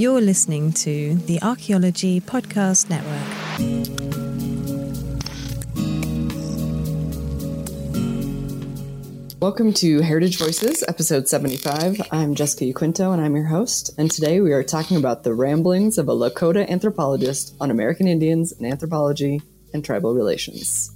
You're listening to the Archaeology Podcast Network. Welcome to Heritage Voices, episode 75. I'm Jessica Quinto, and I'm your host. And today we are talking about the ramblings of a Lakota anthropologist on American Indians and anthropology and tribal relations.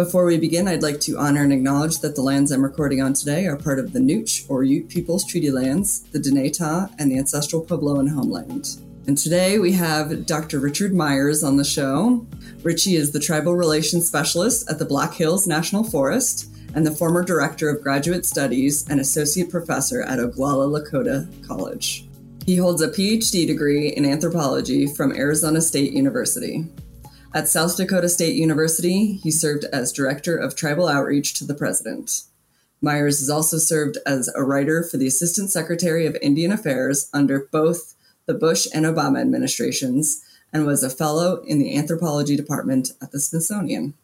Before we begin, I'd like to honor and acknowledge that the lands I'm recording on today are part of the Nooch or Ute Peoples Treaty Lands, the Dinétah, and the ancestral Puebloan homeland. And today we have Dr. Richard Meyers on the show. Richie is the Tribal Relations Specialist at the Black Hills National Forest and the former Director of Graduate Studies and Associate Professor at Oglala Lakota College. He holds a PhD degree in anthropology from Arizona State University. At South Dakota State University, he served as Director of Tribal Outreach to the President. Meyers has also served as a writer for the Assistant Secretary of Indian Affairs under both the Bush and Obama administrations and was a fellow in the Anthropology Department at the Smithsonian.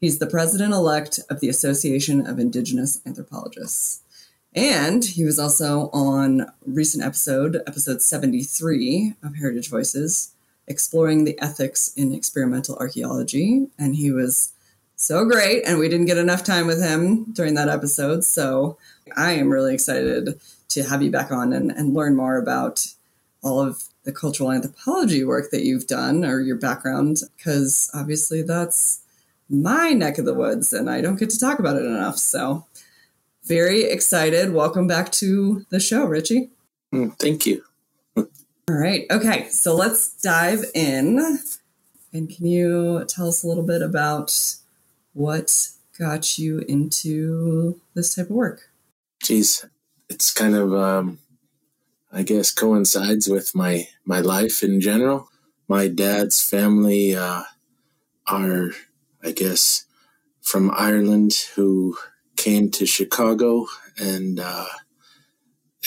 He's the president elect of the Association of Indigenous Anthropologists. And he was also on recent episode, episode 73 of Heritage Voices, exploring the ethics in experimental archaeology. And he was so great. And we didn't get enough time with him during that episode. So I am really excited to have you back on and, and learn more about all of the cultural anthropology work that you've done or your background, because obviously that's my neck of the woods and I don't get to talk about it enough. So, very excited. Welcome back to the show, Richie. Mm, thank you. All right. Okay. So let's dive in. And can you tell us a little bit about what got you into this type of work? Geez, it's kind of, um, I guess, coincides with my my life in general. My dad's family uh, are, I guess, from Ireland who came to Chicago and uh,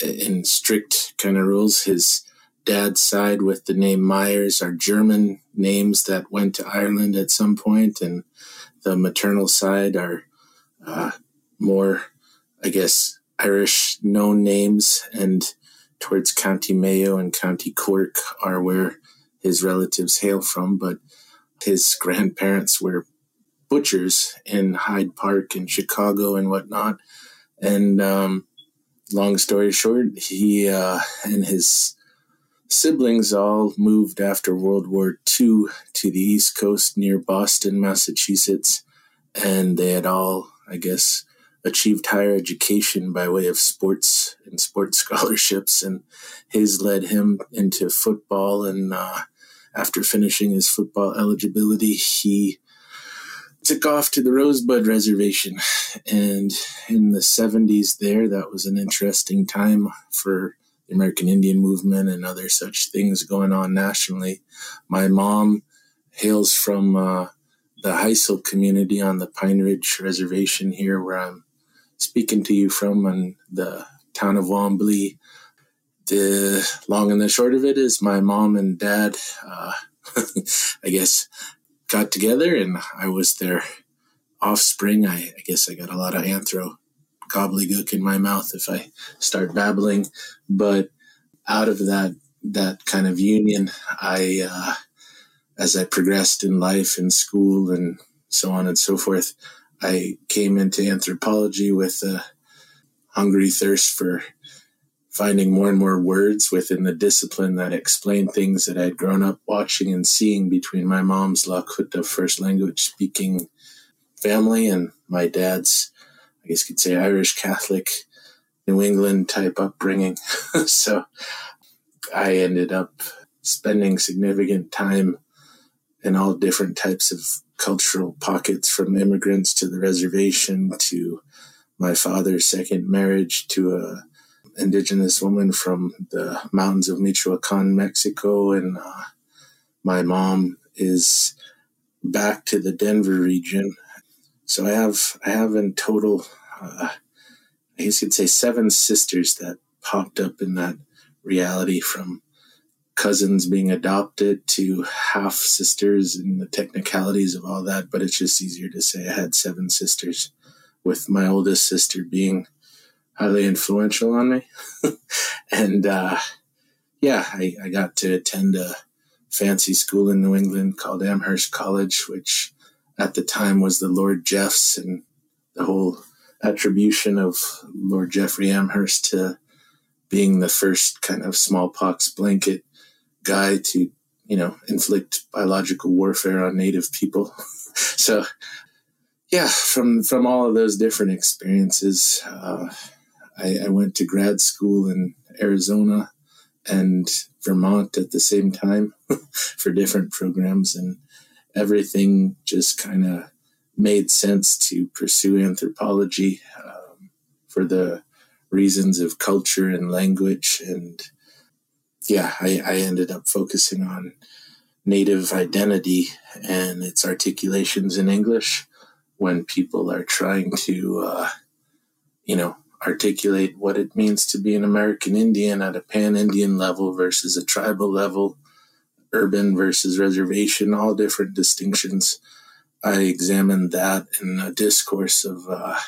in strict kind of rules. His dad's side with the name Meyers are German names that went to Ireland at some point, and the maternal side are uh, more, I guess, Irish known names, and towards County Mayo and County Cork are where his relatives hail from. But his grandparents were butchers in Hyde Park in Chicago and whatnot. And um, long story short, he uh, and his siblings all moved after World War II to the East Coast near Boston, Massachusetts, and they had all, I guess, achieved higher education by way of sports and sports scholarships. And his led him into football. And uh, after finishing his football eligibility, he took off to the Rosebud Reservation. And in the 70s, there, that was an interesting time for the American Indian movement and other such things going on nationally. My mom hails from uh, the Heisel community on the Pine Ridge Reservation here, where I'm speaking to you from in the town of Wanblee. The long and the short of it is my mom and dad, uh, I guess, got together and I was their offspring. I, I guess I got a lot of anthro gobbledygook in my mouth if I start babbling. But out of that that kind of union, I uh, as I progressed in life and school and so on and so forth, I came into anthropology with a hungry thirst for finding more and more words within the discipline that explained things that I'd grown up watching and seeing between my mom's Lakota first language speaking family and my dad's I guess you could say Irish Catholic New England type upbringing. so I ended up spending significant time in all different types of cultural pockets from immigrants to the reservation to my father's second marriage to a indigenous woman from the mountains of Michoacan, Mexico, and uh, my mom is back to the Denver region. So I have I have in total uh, I guess you'd say seven sisters that popped up in that reality from cousins being adopted to half sisters and the technicalities of all that. But it's just easier to say I had seven sisters, with my oldest sister being highly influential on me. and uh, yeah, I, I got to attend a fancy school in New England called Amherst College, which at the time was the Lord Jeffs and the whole attribution of Lord Jeffrey Amherst to being the first kind of smallpox blanket guy to, you know, inflict biological warfare on native people. so, yeah, from from all of those different experiences, uh, I, I went to grad school in Arizona and Vermont at the same time for different programs, and everything just kind of made sense to pursue anthropology um, for the reasons of culture and language. And yeah, I, I ended up focusing on native identity and its articulations in English when people are trying to, uh, you know, articulate what it means to be an American Indian at a pan Indian level versus a tribal level, urban versus reservation, all different distinctions. I examined that in a discourse of uh,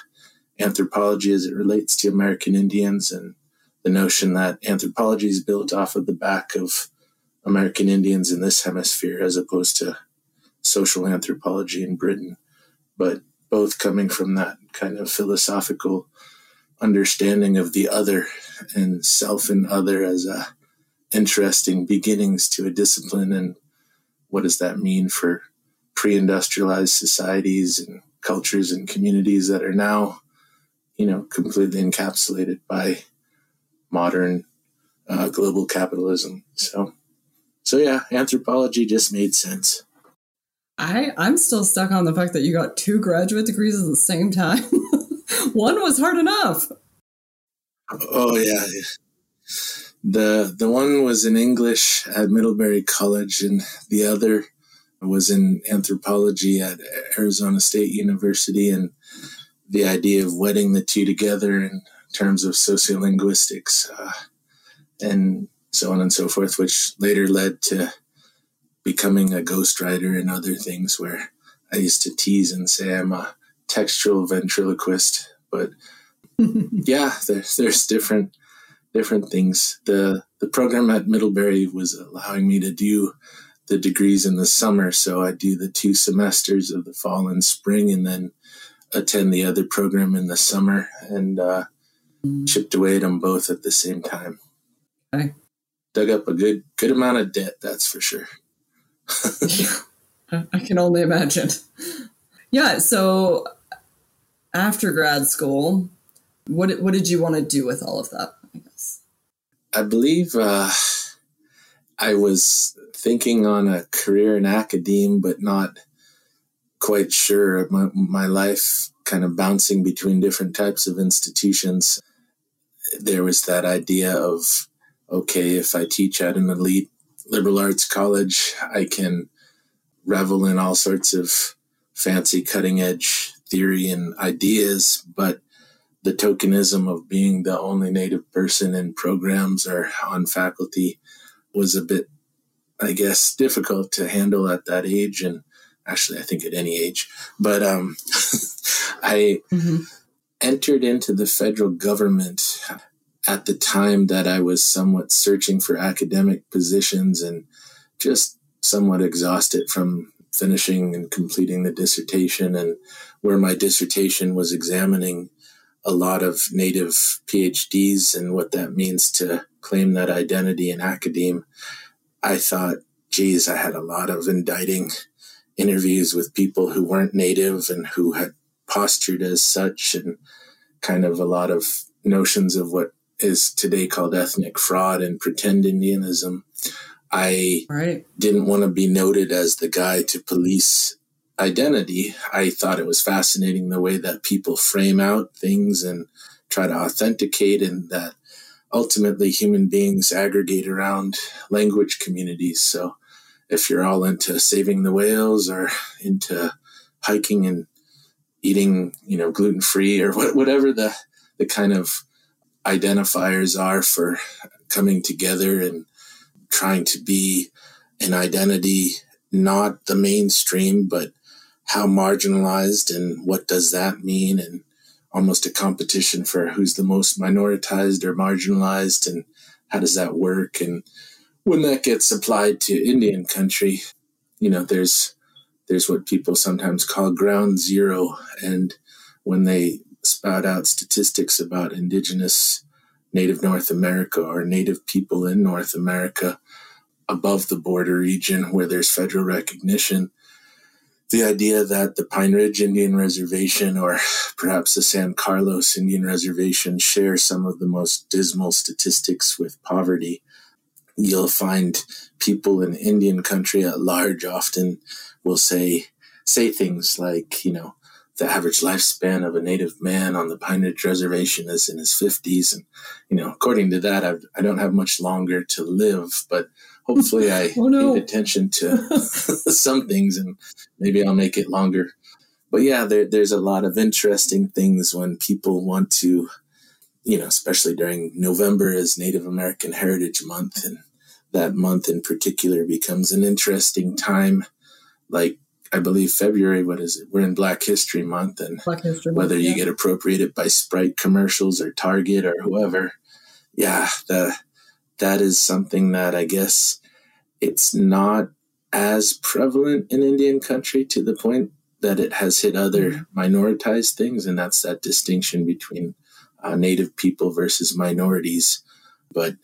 anthropology as it relates to American Indians and the notion that anthropology is built off of the back of American Indians in this hemisphere as opposed to social anthropology in Britain, but both coming from that kind of philosophical understanding of the other and self and other as a interesting beginnings to a discipline and what does that mean for pre-industrialized societies and cultures and communities that are now you know completely encapsulated by modern uh, global capitalism so so yeah anthropology just made sense i i'm still stuck on the fact that you got two graduate degrees at the same time one was hard enough. Oh yeah. The the one was in English at Middlebury College and the other was in anthropology at Arizona State University and the idea of wedding the two together in terms of sociolinguistics uh, and so on and so forth, which later led to becoming a ghostwriter and other things where I used to tease and say I'm a textual ventriloquist, but yeah, there's there's different different things. The the program at Middlebury was allowing me to do the degrees in the summer, so I do the two semesters of the fall and spring, and then attend the other program in the summer, and uh, chipped away at them both at the same time. Okay. Dug up a good good amount of debt, that's for sure. I can only imagine. Yeah, so after grad school, what what did you want to do with all of that? I guess. I believe uh, I was thinking on a career in academe, but not quite sure. My, my life kind of bouncing between different types of institutions. There was that idea of okay, if I teach at an elite liberal arts college, I can revel in all sorts of fancy cutting edge theory and ideas, but the tokenism of being the only native person in programs or on faculty was a bit, I guess, difficult to handle at that age. And actually, I think at any age. But um, I mm-hmm. entered into the federal government at the time that I was somewhat searching for academic positions and just somewhat exhausted from finishing and completing the dissertation and where my dissertation was examining a lot of native PhDs and what that means to claim that identity in academe, I thought, geez, I had a lot of indicting interviews with people who weren't native and who had postured as such and kind of a lot of notions of what is today called ethnic fraud and pretend Indianism. I right. didn't want to be noted as the guy to police identity. I thought it was fascinating the way that people frame out things and try to authenticate, and that ultimately human beings aggregate around language communities. So if you're all into saving the whales or into hiking and eating, you know, gluten free or whatever the, the kind of identifiers are for coming together and trying to be an identity, not the mainstream, but how marginalized and what does that mean and almost a competition for who's the most minoritized or marginalized and how does that work? And when that gets applied to Indian country, you know, there's there's what people sometimes call ground zero, and when they spout out statistics about indigenous native North America or native people in North America above the border region where there's federal recognition, the idea that the Pine Ridge Indian Reservation or perhaps the San Carlos Indian Reservation share some of the most dismal statistics with poverty. You'll find people in Indian country at large often will say say things like, you know, the average lifespan of a native man on the Pine Ridge Reservation is in his 50s. And, you know, according to that, I've, I do not have much longer to live, but hopefully I oh, no. paid attention to some things and maybe I'll make it longer. But yeah, there, there's a lot of interesting things when people want to, you know, especially during November is Native American Heritage Month. And that month in particular becomes an interesting time. Like I believe February, what is it? We're in Black History Month, and History whether Month, you yeah. get appropriated by Sprite commercials or Target or whoever, yeah, the that is something that I guess it's not as prevalent in Indian country to the point that it has hit other mm-hmm. minoritized things, and that's that distinction between uh, Native people versus minorities. But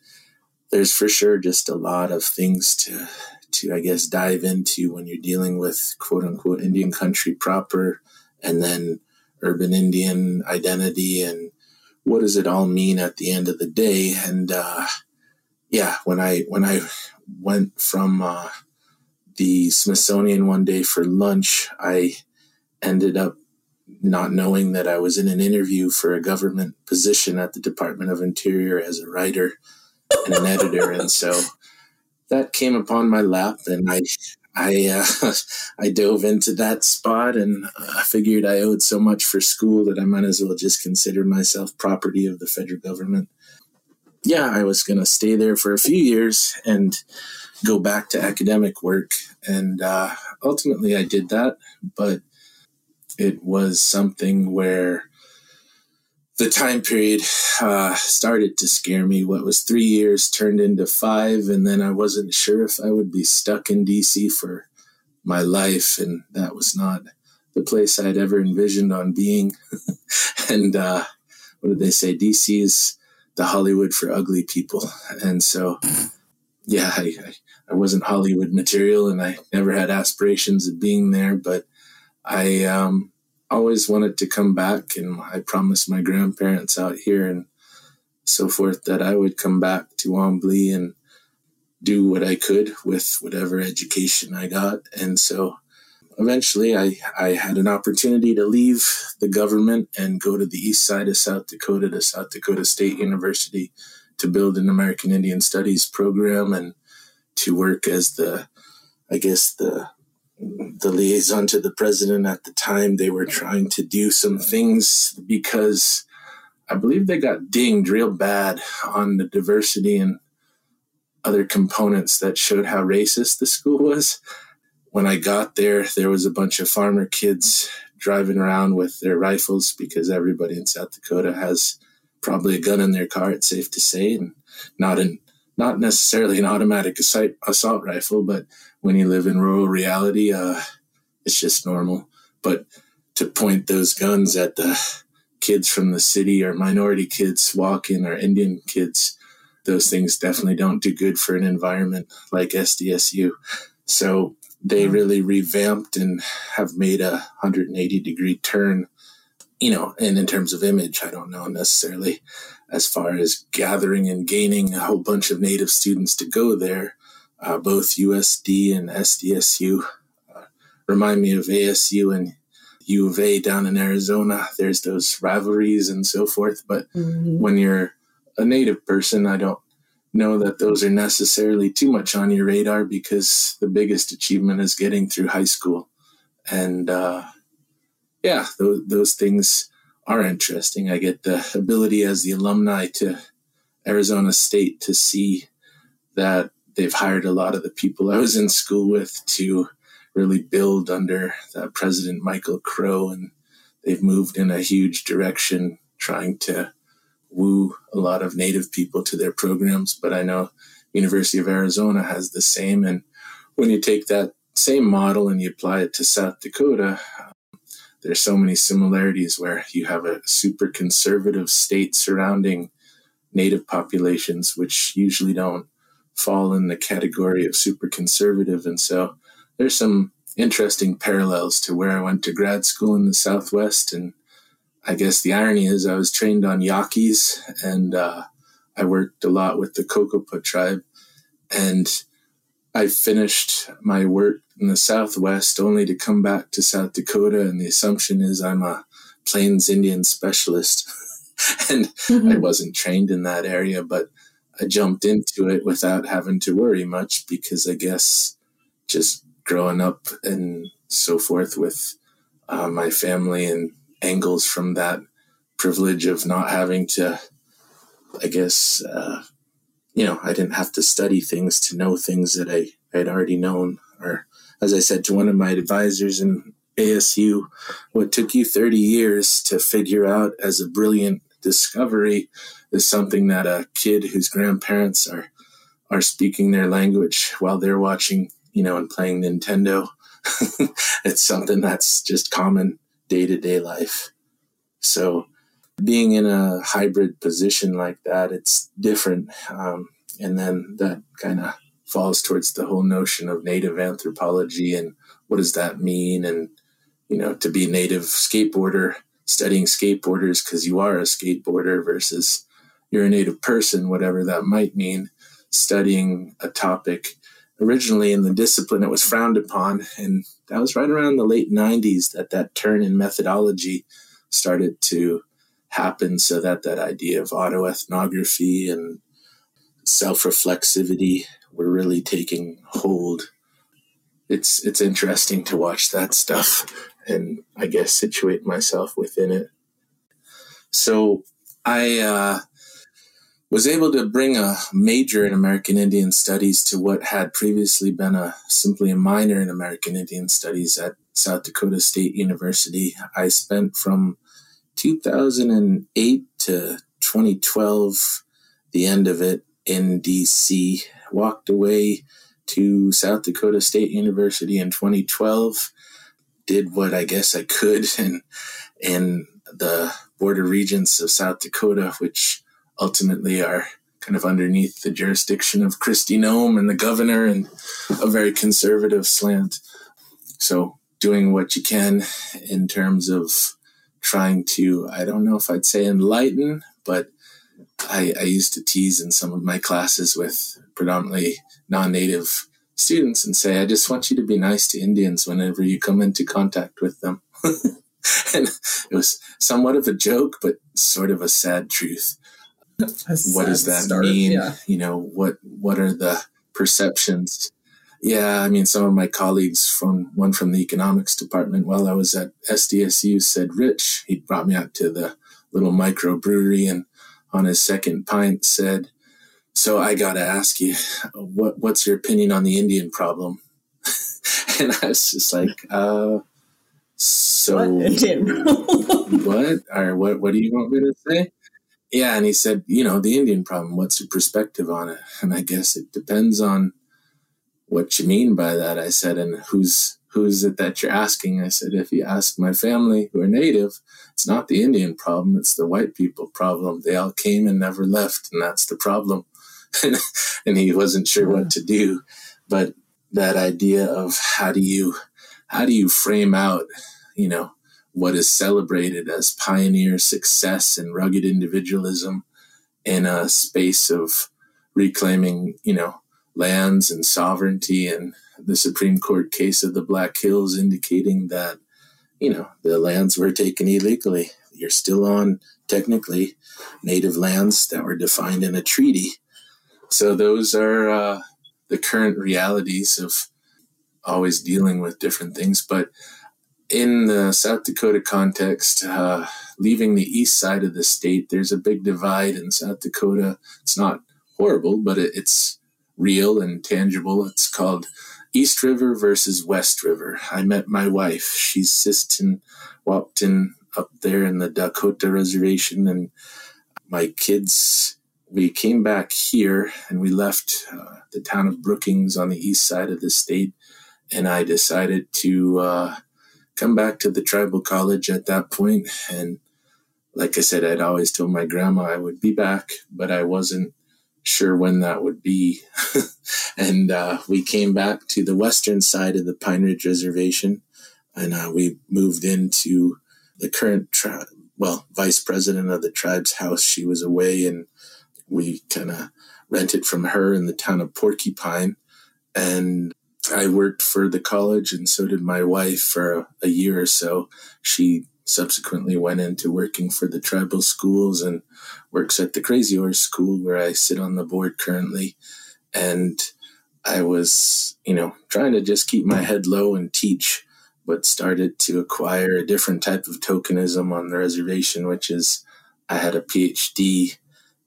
there's for sure just a lot of things to to, I guess, dive into when you're dealing with quote unquote Indian country proper and then urban Indian identity and what does it all mean at the end of the day? And, uh, yeah, when I, when I went from, uh, the Smithsonian one day for lunch, I ended up not knowing that I was in an interview for a government position at the Department of Interior as a writer and an editor. And so that came upon my lap, and I I uh, I dove into that spot, and I figured I owed so much for school that I might as well just consider myself property of the federal government. Yeah, I was going to stay there for a few years and go back to academic work, and uh, ultimately I did that, but it was something where the time period uh, started to scare me. What was three years turned into five, and then I wasn't sure if I would be stuck in DC for my life, and that was not the place I'd ever envisioned on being. and uh, what did they say? DC is the Hollywood for ugly people, and so yeah, I, I wasn't Hollywood material, and I never had aspirations of being there, but I um, always wanted to come back, and I promised my grandparents out here and so forth that I would come back to Wanblee and do what I could with whatever education I got. And so eventually I, I had an opportunity to leave the government and go to the east side of South Dakota to South Dakota State University to build an American Indian Studies program and to work as the, I guess, the the liaison to the president at the time, they were trying to do some things because I believe they got dinged real bad on the diversity and other components that showed how racist the school was. When I got there, there was a bunch of farmer kids driving around with their rifles because everybody in South Dakota has probably a gun in their car, it's safe to say, and not an not necessarily an automatic assault rifle, but when you live in rural reality, uh, it's just normal. But to point those guns at the kids from the city or minority kids walking or Indian kids, those things definitely don't do good for an environment like SDSU. So they really revamped and have made a 180 degree turn, you know, and in terms of image, I don't know necessarily as far as gathering and gaining a whole bunch of native students to go there uh, both USD and SDSU. Uh, remind me of ASU and U of A down in Arizona. There's those rivalries and so forth. But mm-hmm. when you're a native person, I don't know that those are necessarily too much on your radar because the biggest achievement is getting through high school. And uh, yeah, those, those things are interesting. I get the ability as the alumni to Arizona State to see that they've hired a lot of the people I was in school with to really build under President Michael Crow, and they've moved in a huge direction trying to woo a lot of native people to their programs, but I know University of Arizona has the same. And when you take that same model and you apply it to South Dakota, um, there's so many similarities where you have a super conservative state surrounding native populations, which usually don't fall in the category of super conservative. And so there's some interesting parallels to where I went to grad school in the Southwest. And I guess the irony is I was trained on Yaquis and uh, I worked a lot with the Cocopah tribe. And I finished my work in the Southwest only to come back to South Dakota. And the assumption is I'm a Plains Indian specialist. and mm-hmm. I wasn't trained in that area, but I jumped into it without having to worry much because I guess just growing up and so forth with uh, my family and angles from that privilege of not having to, I guess, uh, you know, I didn't have to study things to know things that I had already known. Or, as I said to one of my advisors in ASU, what took you 30 years to figure out as a brilliant discovery is something that a kid whose grandparents are are speaking their language while they're watching you know, and playing Nintendo. it's something that's just common day to day life. So being in a hybrid position like that, it's different. Um, and then that kind of falls towards the whole notion of native anthropology and what does that mean? And, you know, to be native skateboarder, studying skateboarders because you are a skateboarder versus you're a native person, whatever that might mean, studying a topic originally in the discipline it was frowned upon and that was right around the late 90s that that turn in methodology started to happen. So that that idea of autoethnography and self-reflexivity were really taking hold. It's it's interesting to watch that stuff and i guess situate myself within it. So i uh was able to bring a major in American Indian Studies to what had previously been a simply a minor in American Indian Studies at South Dakota State University. I spent from 2008 to 2012, the end of it in DC. Walked away to South Dakota State University in 2012. Did what I guess I could in in the border regions of South Dakota, which ultimately are kind of underneath the jurisdiction of Kristi Noem and the governor and a very conservative slant. So doing what you can in terms of trying to, I don't know if I'd say enlighten, but I, I used to tease in some of my classes with predominantly non-native students and say, I just want you to be nice to Indians whenever you come into contact with them. and it was somewhat of a joke, but sort of a sad truth what does that start, mean? Yeah. You know, what what are the perceptions? Yeah, I mean, some of my colleagues from one from the economics department while I was at SDSU said, Rich, he brought me out to the little microbrewery and on his second pint said, So I got to ask you, what what's your opinion on the Indian problem? and I was just like, uh, so what, what or what what do you want me to say? Yeah, and he said, you know, the Indian problem, what's your perspective on it? And I guess it depends on what you mean by that. I said, and who's who's it that you're asking? I said, if you ask my family who are native, it's not the Indian problem, it's the white people problem. They all came and never left, and that's the problem. and he wasn't sure what to do. But that idea of how do you how do you frame out, you know, what is celebrated as pioneer success and rugged individualism in a space of reclaiming, you know, lands and sovereignty and the Supreme Court case of the Black Hills indicating that, you know, the lands were taken illegally. You're still on technically native lands that were defined in a treaty. So those are uh, the current realities of always dealing with different things. But in the South Dakota context, uh, leaving the east side of the state, there's a big divide in South Dakota. It's not horrible, but it, it's real and tangible. It's called East River versus West River. I met my wife. She's Sisseton Wahpeton up there in the Dakota Reservation, and my kids, we came back here and we left uh, the town of Brookings on the east side of the state. And I decided to uh, come back to the tribal college at that. And like I said, I'd always told my grandma I would be back, but I wasn't sure when that would be. and uh, we came back to the western side of the Pine Ridge Reservation, and uh, we moved into the current tri- well vice president of the tribe's house. She was away, and we kind of rented from her in the town of Porcupine, and I worked for the college, and so did my wife for a, a year or so. She subsequently went into working for the tribal schools and works at the Crazy Horse School, where I sit on the board currently. And I was, you know, trying to just keep my head low and teach, but started to acquire a different type of tokenism on the reservation, which is I had a PhD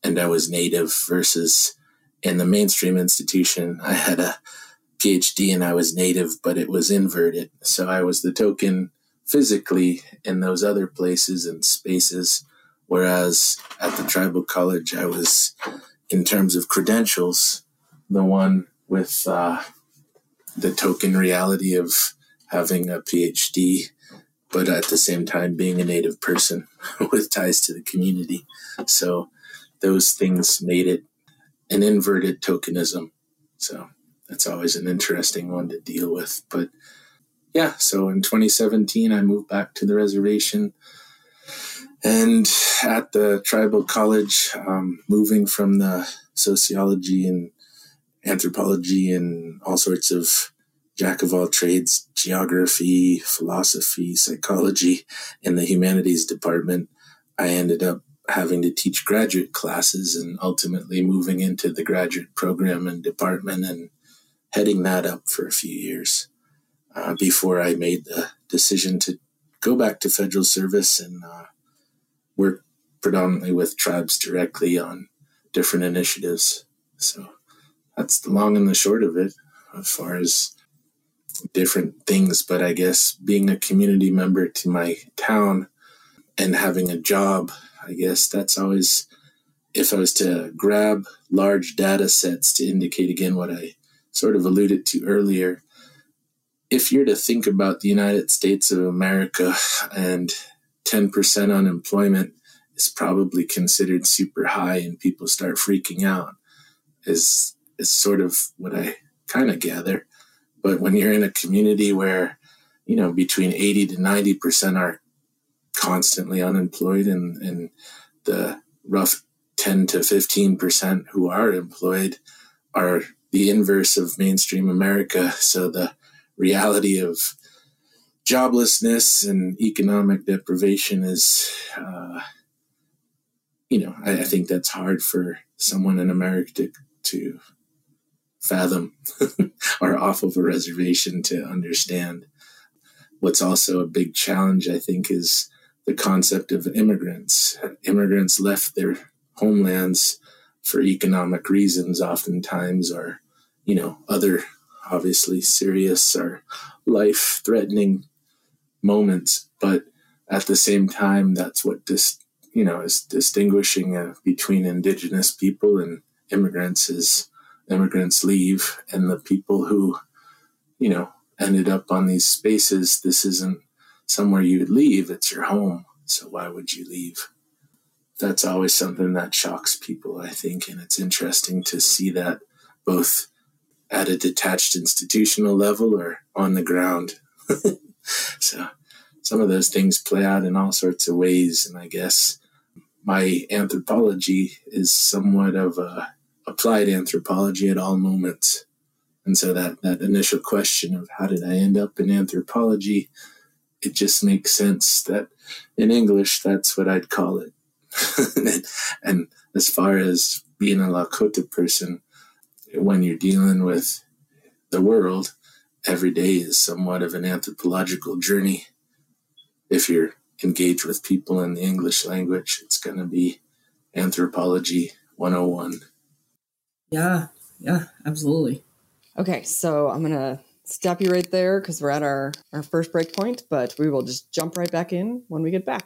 and I was native versus in the mainstream institution, I had a PhD and I was native, but it was inverted. So I was the token physically in those other places and spaces. Whereas at the tribal college, I was, in terms of credentials, the one with uh, the token reality of having a PhD, but at the same time being a native person with ties to the community. So those things made it an inverted tokenism. So that's always an interesting one to deal with. But yeah, so in 2017, I moved back to the reservation. And at the tribal college, um, moving from the sociology and anthropology and all sorts of jack of all trades, geography, philosophy, psychology in the humanities department, I ended up having to teach graduate classes and ultimately moving into the graduate program and department and heading that up for a few years uh, before I made the decision to go back to federal service and uh, work predominantly with tribes directly on different initiatives. So that's the long and the short of it as far as different things. But I guess being a community member to my town and having a job, I guess that's always, if I was to grab large data sets to indicate again what I sort of alluded to earlier, if you're to think about the United States of America and 10% unemployment is probably considered super high and people start freaking out is is sort of what I kind of gather. But when you're in a community where, you know, between 80 to 90% are constantly unemployed and, and the rough 10 to 15% who are employed are the inverse of mainstream America. So the reality of joblessness and economic deprivation is, uh, you know, I, I, think that's hard for someone in America to, to fathom or off of a reservation to understand. What's also a big challenge, I think, is the concept of immigrants. Immigrants left their homelands for economic reasons, oftentimes, or, you know, other obviously serious or life threatening moments, but at the same time, that's what dis, you know is distinguishing uh, between indigenous people and immigrants is immigrants leave and the people who you know ended up on these spaces this isn't somewhere you would leave it's your home. So why would you leave that's always something that shocks people i think and it's interesting to see that both at a detached institutional level or on the ground. so some of those things play out in all sorts of ways. And I guess my anthropology is somewhat of a applied anthropology at all moments. And so that, that initial question of how did I end up in anthropology, it just makes sense that in English, that's what I'd call it. and as far as being a Lakota person, when you're dealing with the world, every day is somewhat of an anthropological journey. If you're engaged with people in the English language, it's going to be anthropology 101. Yeah, yeah, absolutely. Okay, so I'm going to stop you right there because we're at our, our first break point, but we will just jump right back in when we get back.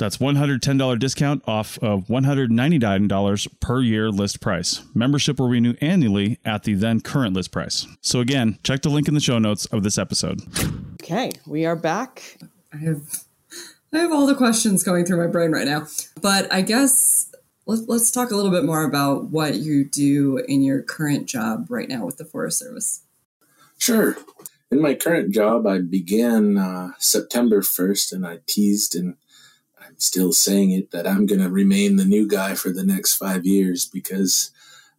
That's $110 discount off of $199 per year list price. Membership will renew annually at the then current list price. So again, check the link in the show notes of this episode. Okay, we are back. I have I have all the questions going through my brain right now. But I guess let's let's talk a little bit more about what you do in your current job right now with the Forest Service. Sure. In my current job, I began uh, September 1st and I teased and still saying it that I'm going to remain the new guy for the next five years because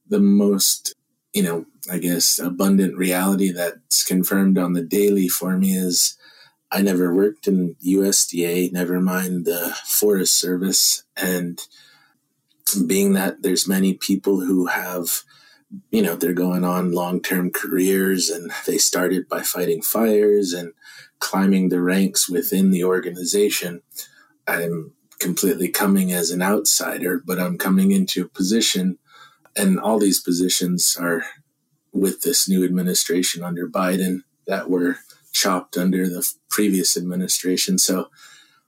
the most, you know, I guess abundant reality that's confirmed on the daily for me is I never worked in USDA, never mind the Forest Service. And being that there's many people who have, you know, they're going on long term careers and they started by fighting fires and climbing the ranks within the organization. I'm completely coming as an outsider, but I'm coming into a position, and all these positions are with this new administration under Biden that were chopped under the previous administration. So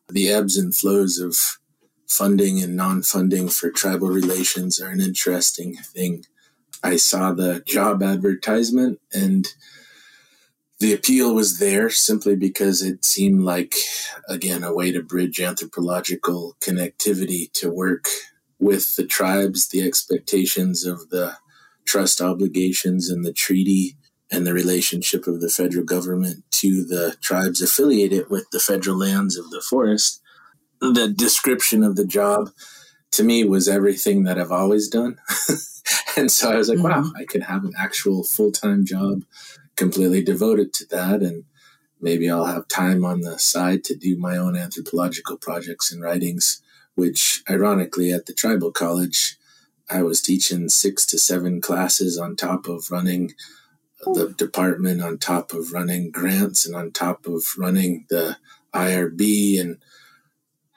the ebbs and flows of funding and non funding for tribal relations are an interesting thing. I saw the job advertisement and the appeal was there simply because it seemed like, again, a way to bridge anthropological connectivity to work with the tribes, the expectations of the trust obligations and the treaty and the relationship of the federal government to the tribes affiliated with the federal lands of the forest. The description of the job to me was everything that I've always done. and so I was like, mm-hmm. wow, I could have an actual full time job completely devoted to that and maybe I'll have time on the side to do my own anthropological projects and writings, which ironically at the tribal college, I was teaching six to seven classes on top of running the department, on top of running grants, and on top of running the IRB and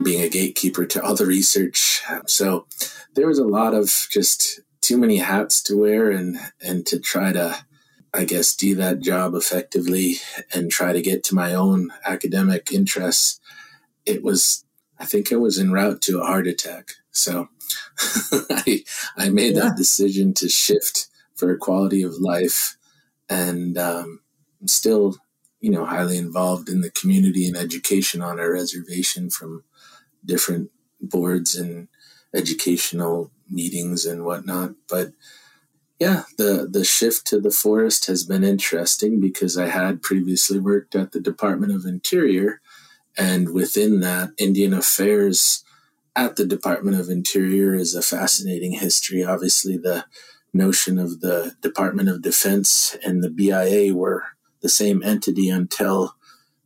being a gatekeeper to all the research. So there was a lot of just too many hats to wear and, and to try to I guess, do that job effectively and try to get to my own academic interests, it was, I think it was en route to a heart attack. So I, I made yeah. that decision to shift for quality of life. And um, I'm still, you know, highly involved in the community and education on our reservation from different boards and educational meetings and whatnot. But yeah, the the shift to the forest has been interesting because I had previously worked at the Department of Interior, and within that, Indian Affairs at the Department of Interior is a fascinating history. Obviously, the notion of the Department of Defense and the BIA were the same entity until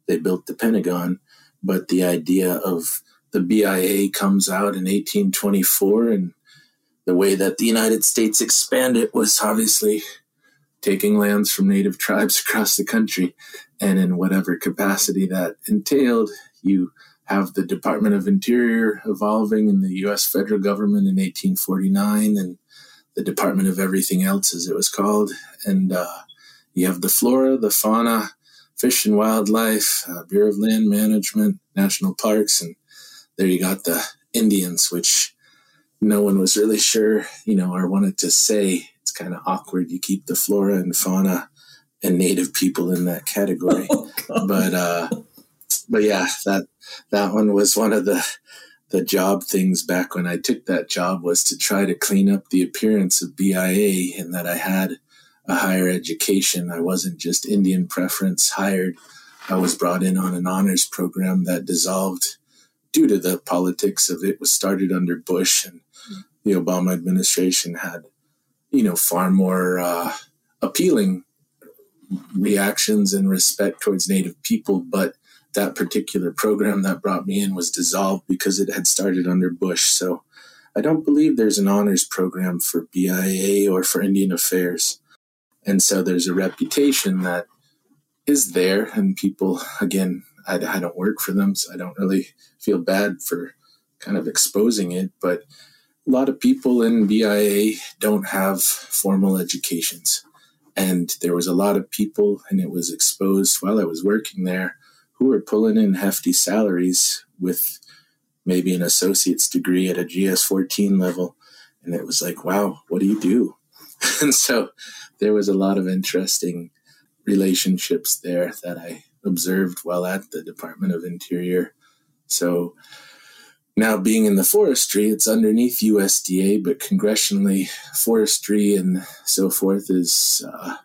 they built the Pentagon, but the idea of the BIA comes out in 1824 and the way that the United States expanded was obviously taking lands from native tribes across the country. And in whatever capacity that entailed, you have the Department of Interior evolving in the U.S. federal government in 1849, and the Department of Everything Else, as it was called. And uh, you have the flora, the fauna, fish and wildlife, uh, Bureau of Land Management, national parks, and there you got the Indians, which no one was really sure, you know, or wanted to say. It's kind of awkward. You keep the flora and fauna and native people in that category. Oh, but uh, but yeah, that that one was one of the the job things back when I took that job was to try to clean up the appearance of BIA and that I had a higher education. I wasn't just Indian preference hired. I was brought in on an honors program that dissolved due to the politics of it was started under Bush and the Obama administration had, you know, far more uh, appealing reactions and respect towards Native people, but that particular program that brought me in was dissolved because it had started under Bush. So I don't believe there's an honors program for BIA or for Indian Affairs. And so there's a reputation that is there, and people, again, I, I don't work for them, so I don't really feel bad for kind of exposing it. But a lot of people in BIA don't have formal educations. And there was a lot of people, and it was exposed while I was working there who were pulling in hefty salaries with maybe an associate's degree at a GS 14 level. And it was like, wow, what do you do? and so there was a lot of interesting relationships there that I observed while at the Department of Interior. So now being in the forestry, it's underneath USDA, but congressionally, forestry and so forth is uh,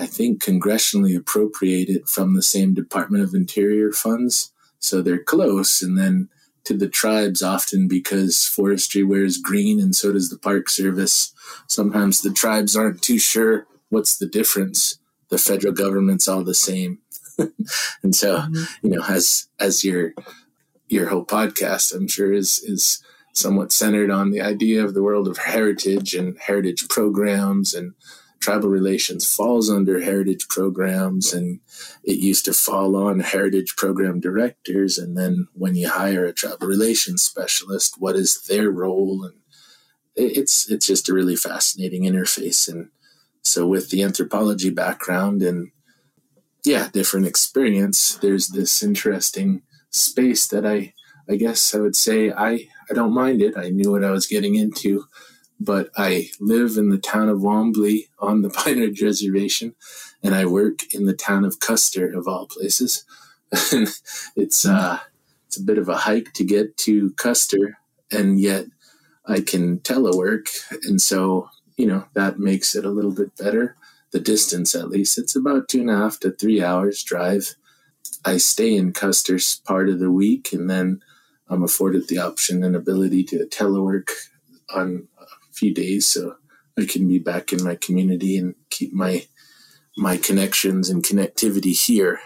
I think, congressionally appropriated from the same Department of Interior funds. So they're close. And then to the tribes, often because forestry wears green and so does the Park Service, sometimes the tribes aren't too sure what's the difference. The federal government's all the same. and so, mm-hmm. you know, as as your your whole podcast, I'm sure is is somewhat centered on the idea of the world of heritage and heritage programs and tribal relations falls under heritage programs and it used to fall on heritage program directors and then when you hire a tribal relations specialist what is their role? And it's it's just a really fascinating interface and so with the anthropology background and yeah different experience there's this interesting space that i i guess i would say i i don't mind it i knew what i was getting into but I live in the town of Wanblee on the Pine Ridge Reservation, and I work in the town of Custer, of all places. it's uh, it's a bit of a hike to get to Custer, and yet I can telework, and so you know that makes it a little bit better. The distance, at least, it's about two and a half to three hours drive. I stay in Custer's part of the week, and then I'm afforded the option and ability to telework on a few days so I can be back in my community and keep my my connections and connectivity here.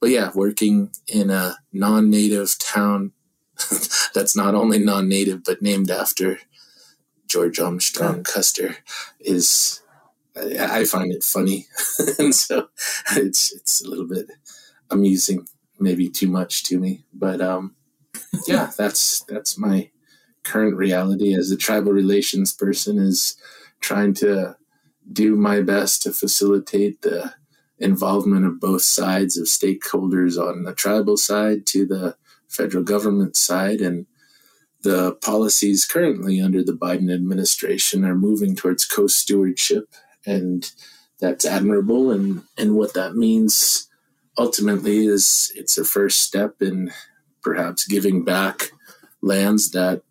But yeah, working in a non-native town that's not only non-native but named after George Armstrong Custer is I, I find it funny, and so it's it's a little bit amusing, maybe too much to me. But um, yeah, that's that's my current reality as a tribal relations person is trying to do my best to facilitate the involvement of both sides of stakeholders on the tribal side to the federal government side and the policies currently under the Biden administration are moving towards co-stewardship and that's admirable and and what that means ultimately is it's a first step in perhaps giving back lands that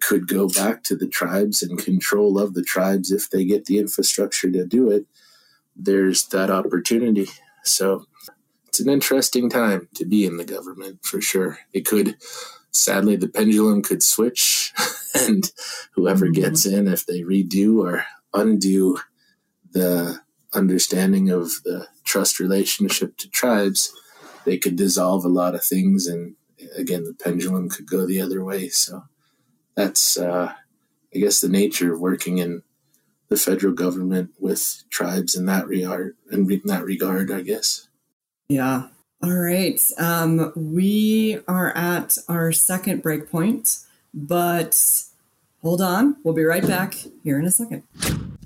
could go back to the tribes and control of the tribes if they get the infrastructure to do it. There's that opportunity. So it's an interesting time to be in the government for sure. It could, sadly, the pendulum could switch, and whoever mm-hmm. gets in, if they redo or undo the understanding of the trust relationship to tribes, they could dissolve a lot of things. And again, the pendulum could go the other way. So that's uh, I guess the nature of working in the federal government with tribes in that regard in that regard, I guess. Yeah. All right. Um, we are at our second break point, but hold on. We'll be right back here in a second.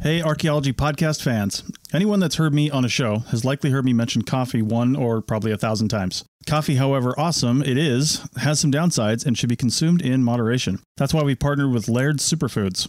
Hey, archaeology podcast fans. Anyone that's heard me on a show has likely heard me mention coffee one or probably a thousand times. Coffee, however awesome it is, has some downsides and should be consumed in moderation. That's why we partnered with Laird Superfoods.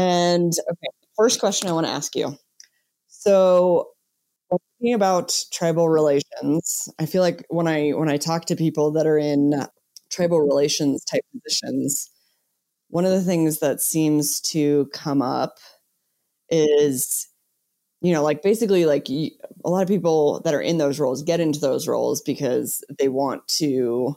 And okay, first question I want to ask you. So, thinking about tribal relations, I feel like when I when I talk to people that are in tribal relations type positions, one of the things that seems to come up is you know like basically like a lot of people that are in those roles get into those roles because they want to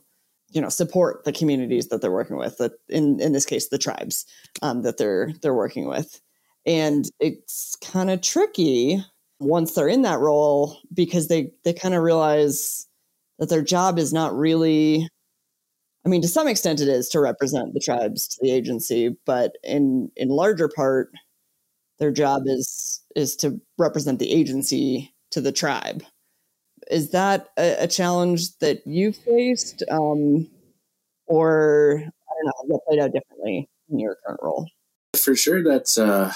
you know support the communities that they're working with that in in this case the tribes um, that they're they're working with. And it's kind of tricky once they're in that role because they they kind of realize that their job is not really i mean to some extent it is to represent the tribes to the agency but in in larger part their job is is to represent the agency to the tribe is that a, a challenge that you faced, um, or I don't know, that played out differently in your current role? For sure, that's. Uh,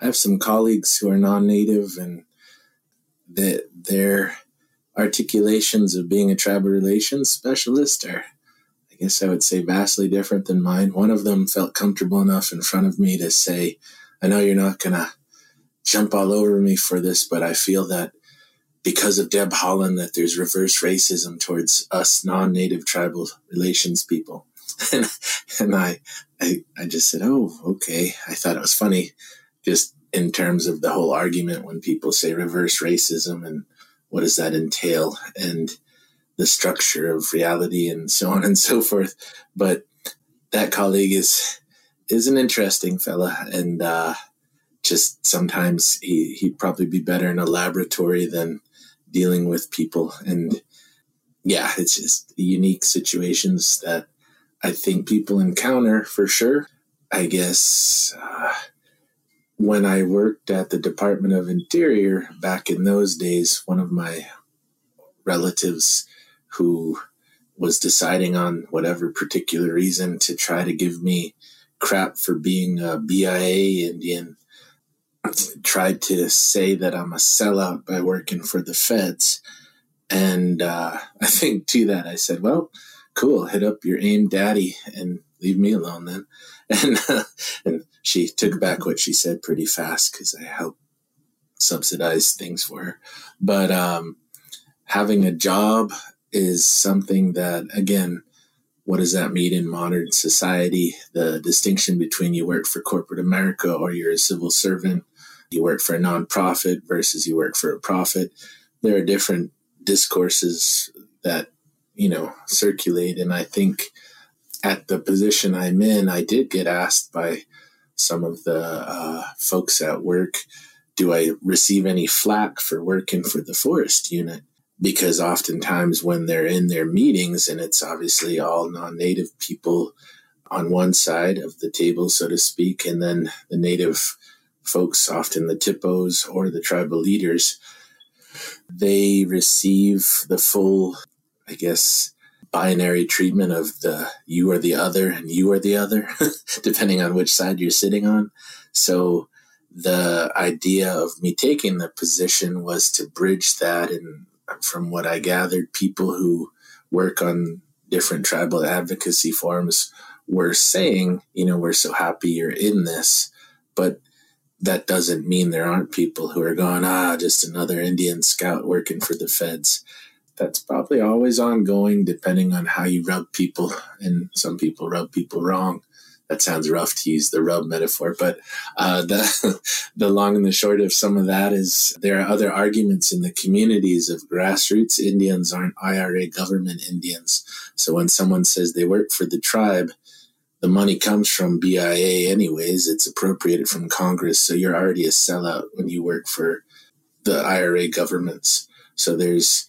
I have some colleagues who are non-native, and that their articulations of being a tribal relations specialist are, I guess, I would say, vastly different than mine. One of them felt comfortable enough in front of me to say, "I know you're not gonna." jump all over me for this, but I feel that because of Deb Haaland that there's reverse racism towards us non-native tribal relations people. and, and I, I, I just said, oh, okay. I thought it was funny just in terms of the whole argument when people say reverse racism and what does that entail and the structure of reality and so on and so forth. But that colleague is, is an interesting fella and, uh, just sometimes he, he'd probably be better in a laboratory than dealing with people. And yeah, it's just unique situations that I think people encounter for sure. I guess uh, when I worked at the Department of Interior back in those days, one of my relatives who was deciding on whatever particular reason to try to give me crap for being a BIA Indian tried to say that I'm a sellout by working for the feds. And uh, I think to that, I said, well, cool, hit up your AIM daddy and leave me alone then. And, uh, and she took back what she said pretty fast because I helped subsidize things for her. But um, having a job is something that, again, what does that mean in modern society? The distinction between you work for corporate America or you're a civil servant you work for a nonprofit versus you work for a profit. There are different discourses that, you know, circulate. And I think at the position I'm in, I did get asked by some of the uh, folks at work, do I receive any flack for working for the forest unit? Because oftentimes when they're in their meetings, and it's obviously all non native people on one side of the table, so to speak, and then the native folks, often the THPOs or the tribal leaders, they receive the full, I guess, binary treatment of the you are the other and you are the other, depending on which side you're sitting on. So the idea of me taking the position was to bridge that. And from what I gathered, people who work on different tribal advocacy forums were saying, you know, we're so happy you're in this, but that doesn't mean there aren't people who are going, ah, just another Indian scout working for the feds. That's probably always ongoing, depending on how you rub people. And some people rub people wrong. That sounds rough to use the rub metaphor, but uh, the the long and the short of some of that is there are other arguments in the communities of grassroots Indians aren't IRA government Indians. So when someone says they work for the tribe, the money comes from BIA anyways. It's appropriated from Congress. So you're already a sellout when you work for the IRA governments. So there's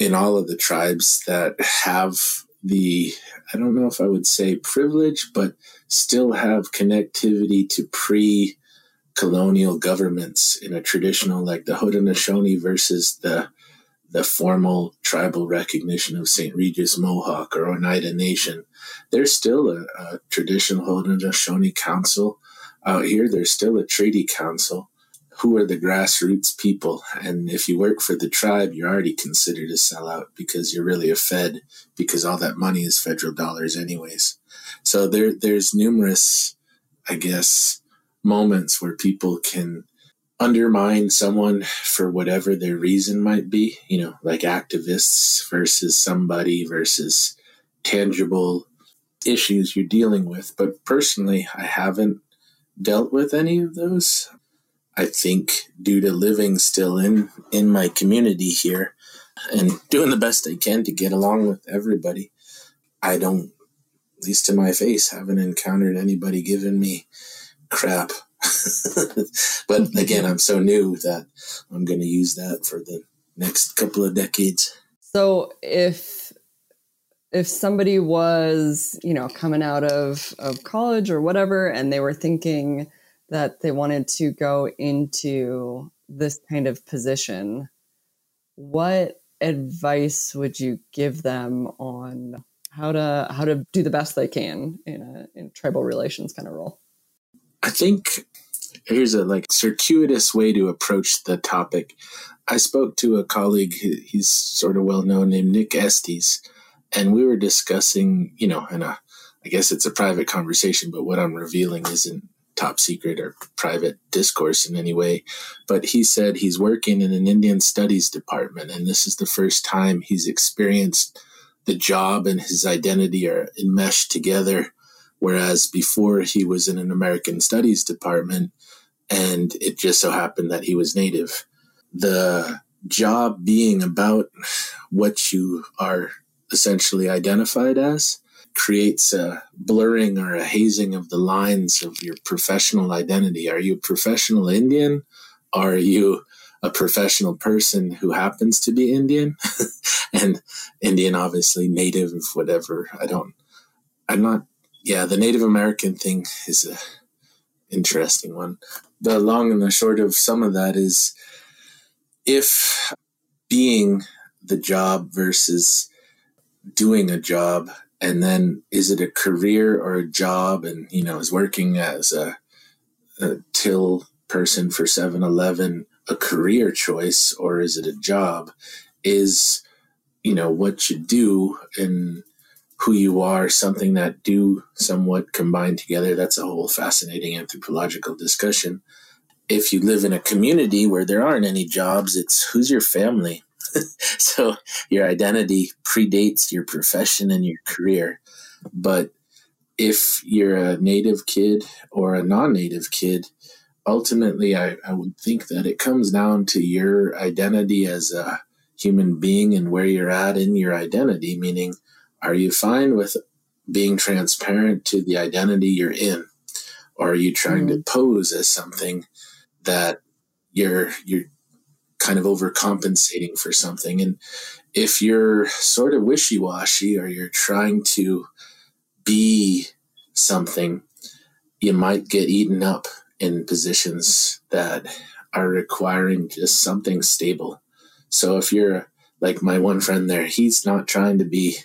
in all of the tribes that have the, I don't know if I would say privilege, but still have connectivity to pre colonial governments in a traditional, like the Haudenosaunee versus the the formal tribal recognition of St. Regis Mohawk or Oneida Nation. There's still a, a traditional Haudenosaunee council out here. There's still a treaty council. Who are the grassroots people? And if you work for the tribe, you're already considered a sellout because you're really a Fed because all that money is federal dollars, anyways. So there, there's numerous, I guess, moments where people can undermine someone for whatever their reason might be, you know, like activists versus somebody versus tangible issues you're dealing with. But personally, I haven't dealt with any of those. I think due to living still in in my community here and doing the best I can to get along with everybody, I don't at least to my face haven't encountered anybody giving me crap but again, I'm so new that I'm going to use that for the next couple of decades. So if if somebody was, you know, coming out of of college or whatever and they were thinking that they wanted to go into this kind of position, what advice would you give them on how to how to do the best they can in a in tribal relations kind of role? I think here's a like circuitous way to approach the topic. I spoke to a colleague, he's sort of well known, named Nick Estes, and we were discussing, you know, and uh, I guess it's a private conversation, but what I'm revealing isn't top secret or private discourse in any way. But he said he's working in an Indian studies department, and this is the first time he's experienced the job and his identity are enmeshed together Whereas before he was in an American Studies department, and it just so happened that he was Native. The job being about what you are essentially identified as creates a blurring or a hazing of the lines of your professional identity. Are you a professional Indian? Are you a professional person who happens to be Indian? and Indian, obviously, native, of whatever. I don't, I'm not yeah, the Native American thing is a interesting one. The long and the short of some of that is if being the job versus doing a job and then is it a career or a job and you know is working as a, a till person for 7-eleven a career choice or is it a job is you know what you do and who you are, something that do somewhat combine together. That's a whole fascinating anthropological discussion. If you live in a community where there aren't any jobs, it's who's your family. so your identity predates your profession and your career. But if you're a native kid or a non native kid, ultimately, I, I would think that it comes down to your identity as a human being and where you're at in your identity, meaning are you fine with being transparent to the identity you're in? Or are you trying mm-hmm. to pose as something that you're you're kind of overcompensating for something? And if you're sort of wishy-washy or you're trying to be something, you might get eaten up in positions that are requiring just something stable. So if you're like my one friend there, he's not trying to be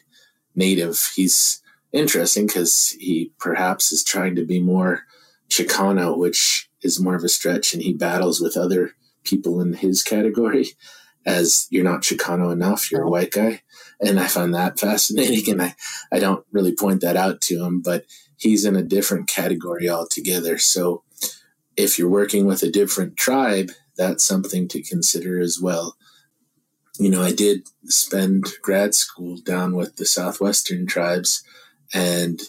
native. He's interesting because he perhaps is trying to be more Chicano, which is more of a stretch, and he battles with other people in his category as you're not Chicano enough, you're a oh. white guy. and I find that fascinating. And I, I don't really point that out to him, but he's in a different category altogether. So if you're working with a different tribe, that's something to consider as well. You know, I did spend grad school down with the Southwestern tribes, and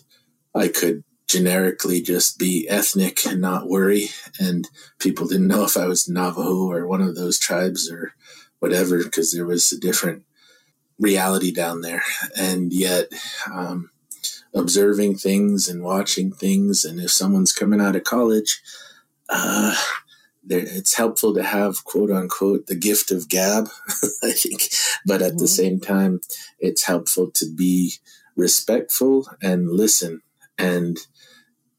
I could generically just be ethnic and not worry. And people didn't know if I was Navajo or one of those tribes or whatever, because there was a different reality down there. And yet, um, observing things and watching things, and if someone's coming out of college, uh, it's helpful to have quote unquote the gift of gab, I think, but at mm-hmm. the same time, it's helpful to be respectful and listen. And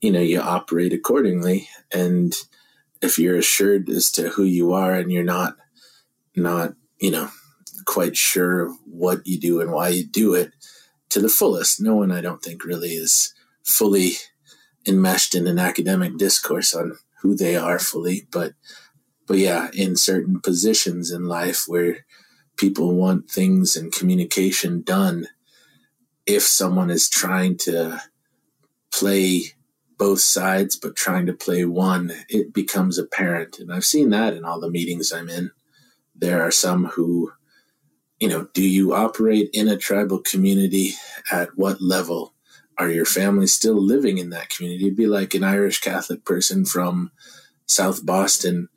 you know you operate accordingly. And if you're assured as to who you are and you're not not you know quite sure what you do and why you do it to the fullest no one i don't think really is fully enmeshed in an academic discourse on who they are fully but but yeah in certain positions in life where people want things and communication done if someone is trying to play both sides, but trying to play one, it becomes apparent. And I've seen that in all the meetings I'm in. There are some who, you know, do you operate in a tribal community? At what level? Are your family still living in that community? It'd be like an Irish Catholic person from South Boston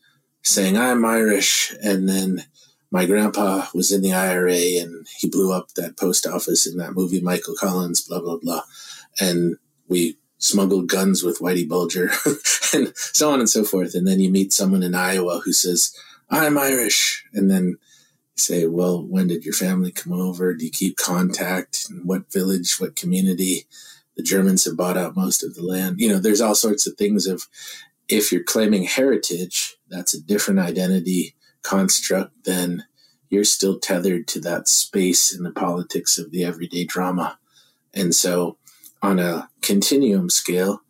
saying, I'm Irish. And then my grandpa was in the IRA and he blew up that post office in that movie, Michael Collins, blah, blah, blah. And we smuggled guns with Whitey Bulger and so on and so forth. And then you meet someone in Iowa who says, I'm Irish. And then say, well, when did your family come over? Do you keep contact? What village, what community? The Germans have bought out most of the land. You know, there's all sorts of things of if you're claiming heritage, that's a different identity construct than you're still tethered to that space in the politics of the everyday drama. And so on a continuum scale,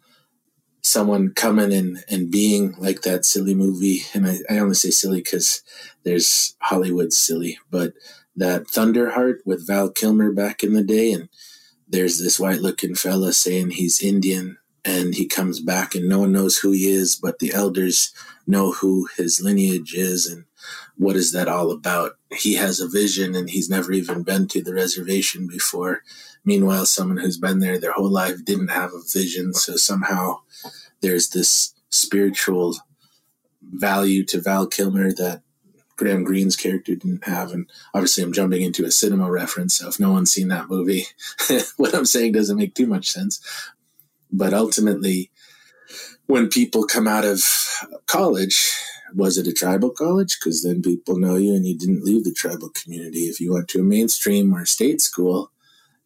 someone coming and, and being like that silly movie, and I, I only say silly because there's Hollywood silly, but that Thunderheart with Val Kilmer back in the day, and there's this white looking fella saying he's Indian, and he comes back and no one knows who he is, but the elders know who his lineage is, and what is that all about? He has a vision and he's never even been to the reservation before. Meanwhile, someone who's been there their whole life didn't have a vision. So somehow there's this spiritual value to Val Kilmer that Graham Greene's character didn't have. And obviously, I'm jumping into a cinema reference. So if no one's seen that movie, what I'm saying doesn't make too much sense. But ultimately, when people come out of college, was it a tribal college? Because then people know you and you didn't leave the tribal community. If you went to a mainstream or state school,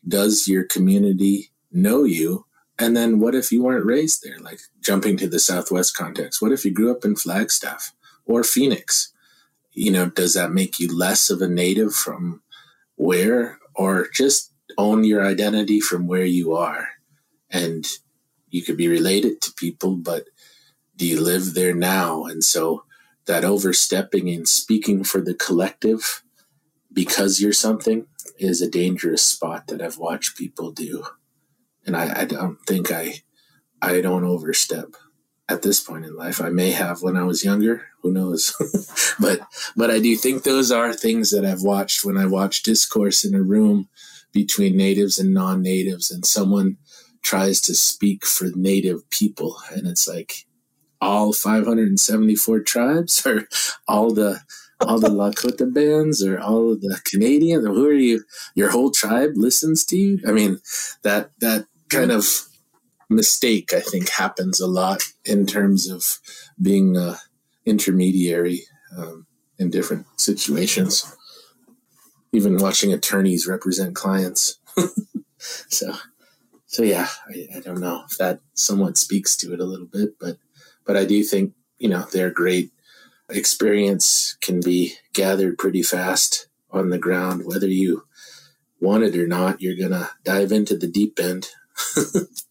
does your community know you? And then what if you weren't raised there? Like jumping to the Southwest context. What if you grew up in Flagstaff or Phoenix? You know, does that make you less of a native from where? Or just own your identity from where you are? And you could be related to people, but do you live there now? And so that overstepping and speaking for the collective because you're something is a dangerous spot that I've watched people do. And I, I don't think I I don't overstep at this point in life. I may have when I was younger, who knows? but but I do think those are things that I've watched when I watch discourse in a room between natives and non-natives and someone tries to speak for native people and it's like all 574 tribes or all the all the Lakota bands or all of the Canadians or who are you your whole tribe listens to you I mean that that kind of mistake I think happens a lot in terms of being intermediary um, in different situations even watching attorneys represent clients so so yeah I, I don't know if that somewhat speaks to it a little bit but but I do think, you know, they're great. Experience can be gathered pretty fast on the ground. Whether you want it or not, you're to dive into the deep end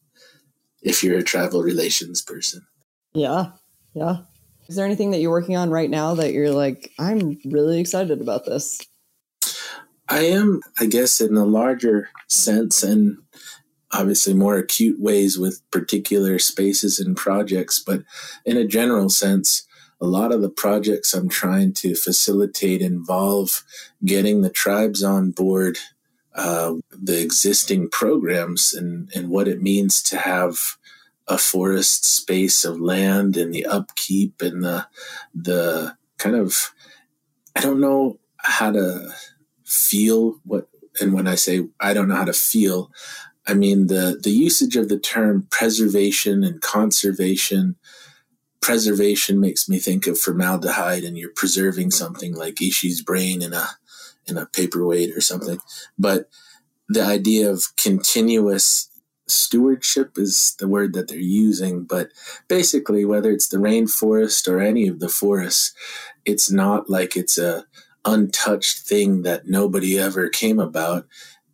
if you're a tribal relations person. Yeah. Yeah. Is there anything that you're working on right now that you're like, I'm really excited about this? I am, I guess, in a larger sense and obviously more acute ways with particular spaces and projects, but in a general sense, a lot of the projects I'm trying to facilitate involve getting the tribes on board, uh, the existing programs, and, and what it means to have a forest space of land and the upkeep and the the kind of I don't know how to feel what and when I say I don't know how to feel, I mean the the usage of the term preservation and conservation. Preservation makes me think of formaldehyde, and you're preserving something like Ishi's brain in a in a paperweight or something. But the idea of continuous stewardship is the word that they're using. But basically, whether it's the rainforest or any of the forests, it's not like it's a untouched thing that nobody ever came about.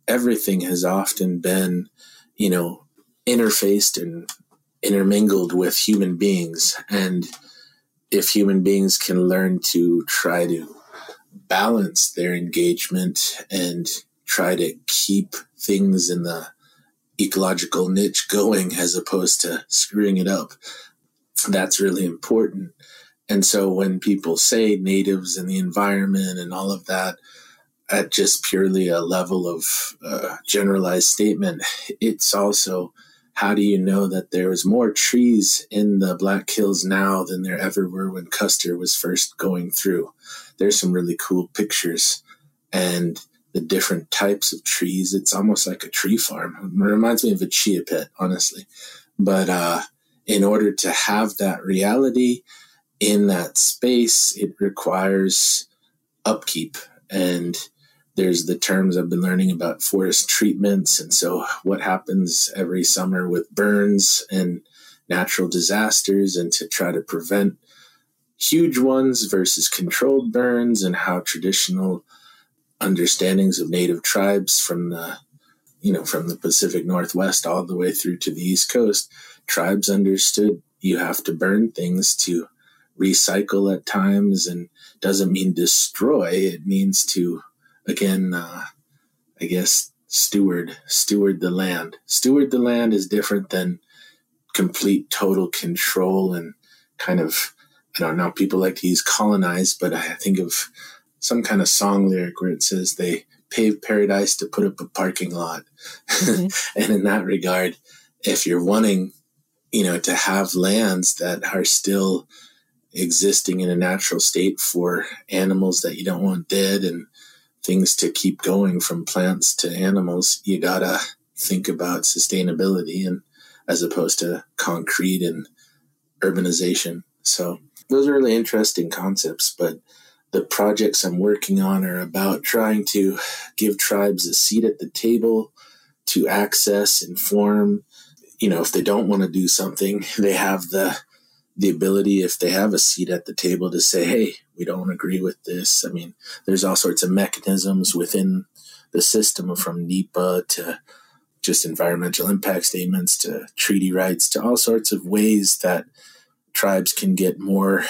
Everything has often been, you know, interfaced and intermingled with human beings. And if human beings can learn to try to balance their engagement and try to keep things in the ecological niche going as opposed to screwing it up. That's really important. And so when people say natives and the environment and all of that, at just purely a level of uh, generalized statement, it's also how do you know that there is more trees in the Black Hills now than there ever were when Custer was first going through? There's some really cool pictures. And the different types of trees. It's almost like a tree farm. It reminds me of a chia pet, honestly. But uh, in order to have that reality in that space, it requires upkeep. And there's the terms I've been learning about forest treatments. And so, what happens every summer with burns and natural disasters, and to try to prevent huge ones versus controlled burns, and how traditional understandings of native tribes from the you know from the Pacific Northwest all the way through to the East Coast, tribes understood you have to burn things to recycle at times, and doesn't mean destroy. It means to again, uh, I guess steward steward the land. Steward the land is different than complete total control and kind of I don't know. People like to use colonize, but I think of some kind of song lyric where it says they paved paradise to put up a parking lot. Mm-hmm. and in that regard, if you're wanting, you know, to have lands that are still existing in a natural state for animals that you don't want dead and things to keep going from plants to animals, you gotta think about sustainability and as opposed to concrete and urbanization. So those are really interesting concepts, but the projects I'm working on are about trying to give tribes a seat at the table to access, inform. You know, if they don't want to do something, they have the the ability, if they have a seat at the table, to say, "Hey, we don't agree with this." I mean, there's all sorts of mechanisms within the system, from NEPA to just environmental impact statements to treaty rights to all sorts of ways that tribes can get more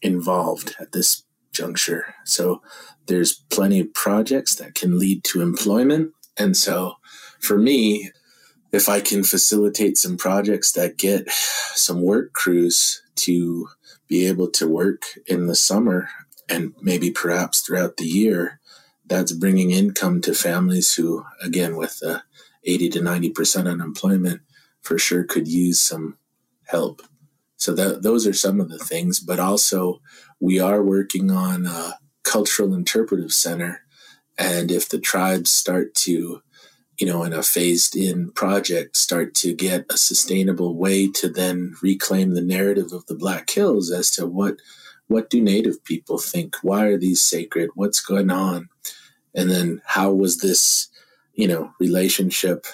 involved at this juncture. So there's plenty of projects that can lead to employment. And so for me, if I can facilitate some projects that get some work crews to be able to work in the summer and maybe perhaps throughout the year, that's bringing income to families who, again, with the 80 to 90% unemployment, for sure could use some help. So that those are some of the things, but also we are working on a cultural interpretive center. And if the tribes start to, you know, in a phased in project, start to get a sustainable way to then reclaim the narrative of the Black Hills as to what what do native people think? Why are these sacred? What's going on? And then how was this, you know, relationship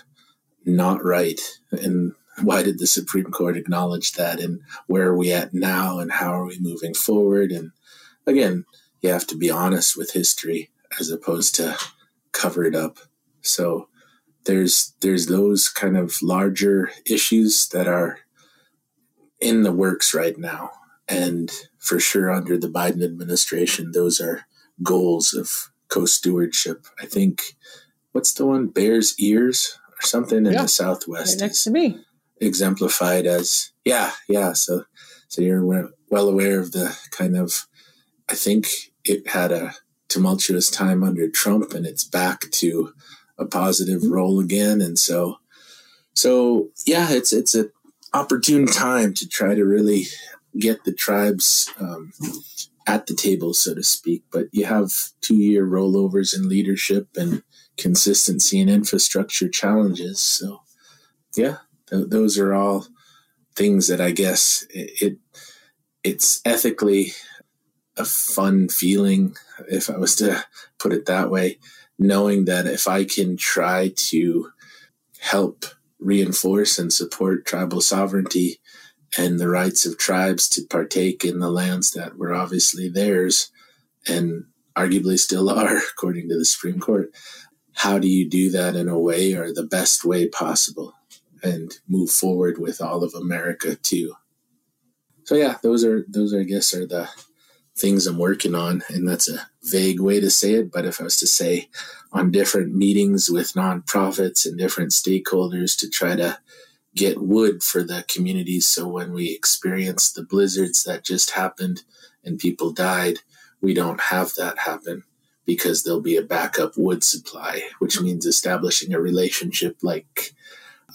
not right? And why did the Supreme Court acknowledge that? And where are we at now? And how are we moving forward? And again, you have to be honest with history as opposed to cover it up. So there's there's those kind of larger issues that are in the works right now. And for sure under the Biden administration, those are goals of co-stewardship. I think what's the one Bears Ears or something in Yeah. the Southwest Right next to me. exemplified as yeah yeah. So so you're well aware of the kind of I think it had a tumultuous time under Trump and it's back to a positive role again. And so so yeah it's it's a opportune time to try to really get the tribes um, at the table so to speak. But you have two year rollovers in leadership and consistency and infrastructure challenges. So yeah th- those are all things that i guess it, it it's ethically a fun feeling if i was to put it that way knowing that if i can try to help reinforce and support tribal sovereignty and the rights of tribes to partake in the lands that were obviously theirs and arguably still are according to the supreme court how do you do that in a way or the best way possible and move forward with all of america too? So yeah those are those are, i guess are the things i'm working on and that's a vague way to say it but if i was to say on different meetings with nonprofits and different stakeholders to try to get wood for the communities so when we experience the blizzards that just happened and people died we don't have that happen because there'll be a backup wood supply which means establishing a relationship like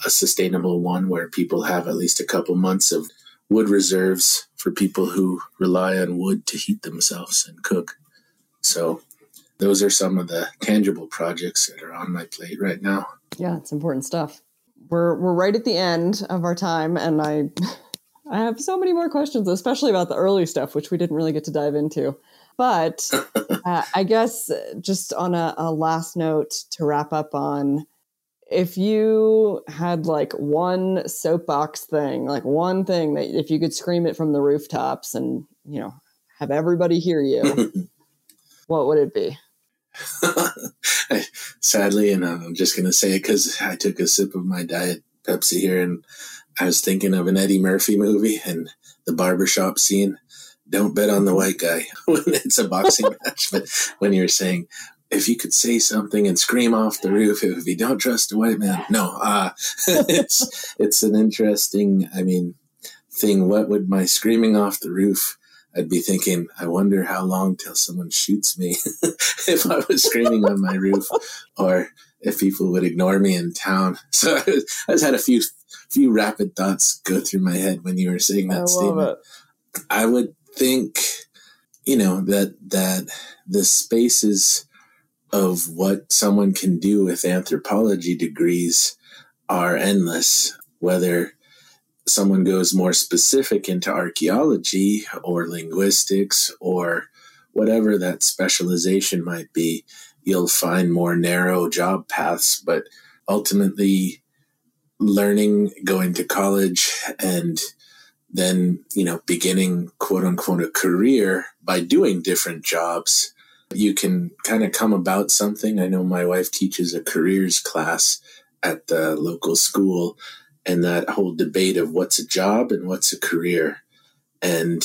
a sustainable one where people have at least a couple months of wood reserves for people who rely on wood to heat themselves and cook so those are some of the tangible projects that are on my plate right now Yeah, it's important stuff. We're we're right at the end of our time, and I I have so many more questions, especially about the early stuff, which we didn't really get to dive into. But uh, I guess uh, just on a, a last note to wrap up on, if you had like one soapbox thing, like one thing that if you could scream it from the rooftops and you know have everybody hear you, what would it be? Sadly, and I'm just going to say it because I took a sip of my diet Pepsi here and I was thinking of an Eddie Murphy movie and the barbershop scene. Don't bet on the white guy when it's a boxing match. But when you're saying, if you could say something and scream off the roof, if you don't trust a white man. No, uh, it's, it's an interesting, I mean, thing. What would my screaming off the roof? I'd be thinking, I wonder how long till someone shoots me if I was screaming on my roof, or if people would ignore me in town. So I, was, I just had a few few rapid thoughts go through my head when you were saying that love statement. it. I would think, you know, that that the spaces of what someone can do with anthropology degrees are endless. Whether someone goes more specific into archaeology or linguistics or whatever that specialization might be, you'll find more narrow job paths. But ultimately, learning, going to college, and then, you know, beginning quote unquote a career by doing different jobs, you can kind of come about something. I know my wife teaches a careers class at the local school, and that whole debate of what's a job and what's a career. And,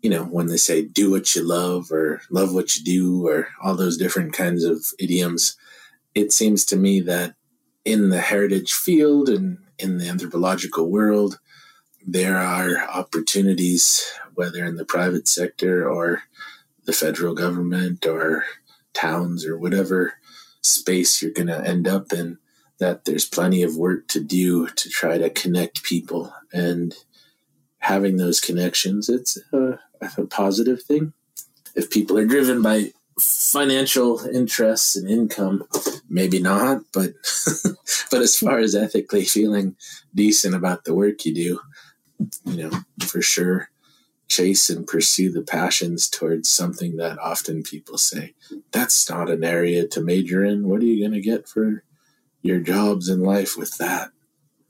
you know, when they say do what you love or love what you do or all those different kinds of idioms, it seems to me that in the heritage field and in the anthropological world, there are opportunities, whether in the private sector or the federal government or towns or whatever space you're going to end up in, that there's plenty of work to do to try to connect people. And having those connections, it's a, a positive thing. If people are driven by financial interests and income, maybe not, but but as far as ethically feeling decent about the work you do, you know, for sure chase and pursue the passions towards something that often people say that's not an area to major in. What are you going to get for your jobs in life with that?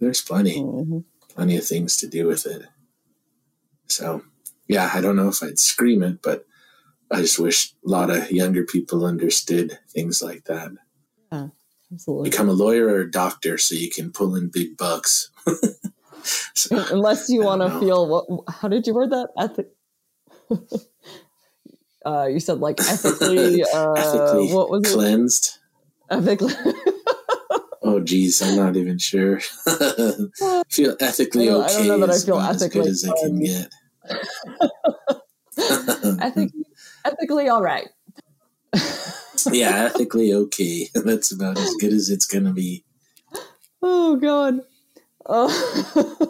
There's plenty, Mhm. plenty of things to do with it. So, yeah, I don't know if I'd scream it, but I just wish a lot of younger people understood things like that. Absolutely. Become a lawyer or a doctor so you can pull in big bucks. So, Unless you want to feel what? How did you word that? Ethic. uh, you said like ethically, uh, ethically what was it? cleansed. Ethically. Oh, geez, I'm not even sure. feel ethically I don't- I okay. don't know that I feel ethically as good as I can get. ethically, ethically all right. yeah, ethically okay. That's about as good as it's gonna be. Oh God. Uh,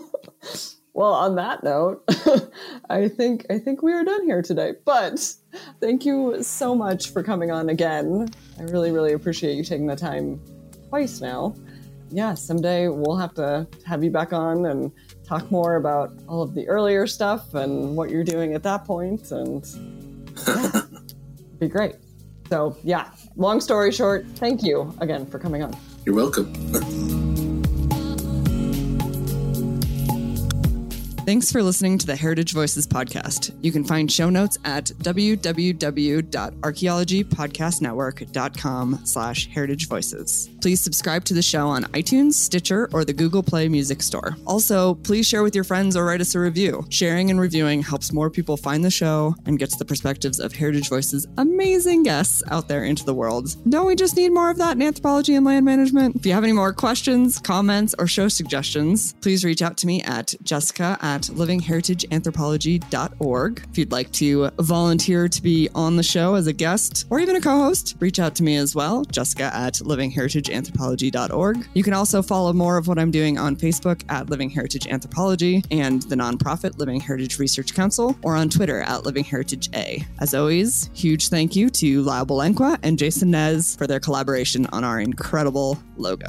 well, on that note, I think I think we are done here today. But thank you so much for coming on again. I really really appreciate you taking the time twice now. Yeah, someday we'll have to have you back on and talk more about all of the earlier stuff and what you're doing at that point, and yeah, be great. So yeah, long story short, thank you again for coming on. You're welcome. Thanks for listening to the Heritage Voices podcast. You can find show notes at www.archaeologypodcastnetwork.com slash heritage voices. Please subscribe to the show on iTunes, Stitcher, or the Google Play Music Store. Also, please share with your friends or write us a review. Sharing and reviewing helps more people find the show and gets the perspectives of Heritage Voices' amazing guests out there into the world. Don't we just need more of that in anthropology and land management? If you have any more questions, comments, or show suggestions, please reach out to me at jessica at livingheritageanthropology.org. If you'd like to volunteer to be on the show as a guest or even a co host, reach out to me as well, jessica at livingheritageanthropology.org. You can also follow more of what I'm doing on Facebook at Living Heritage Anthropology and the nonprofit Living Heritage Research Council or on Twitter at Living Heritage A. As always, huge thank you to Lyle Balenquah and Jason Nez for their collaboration on our incredible logo.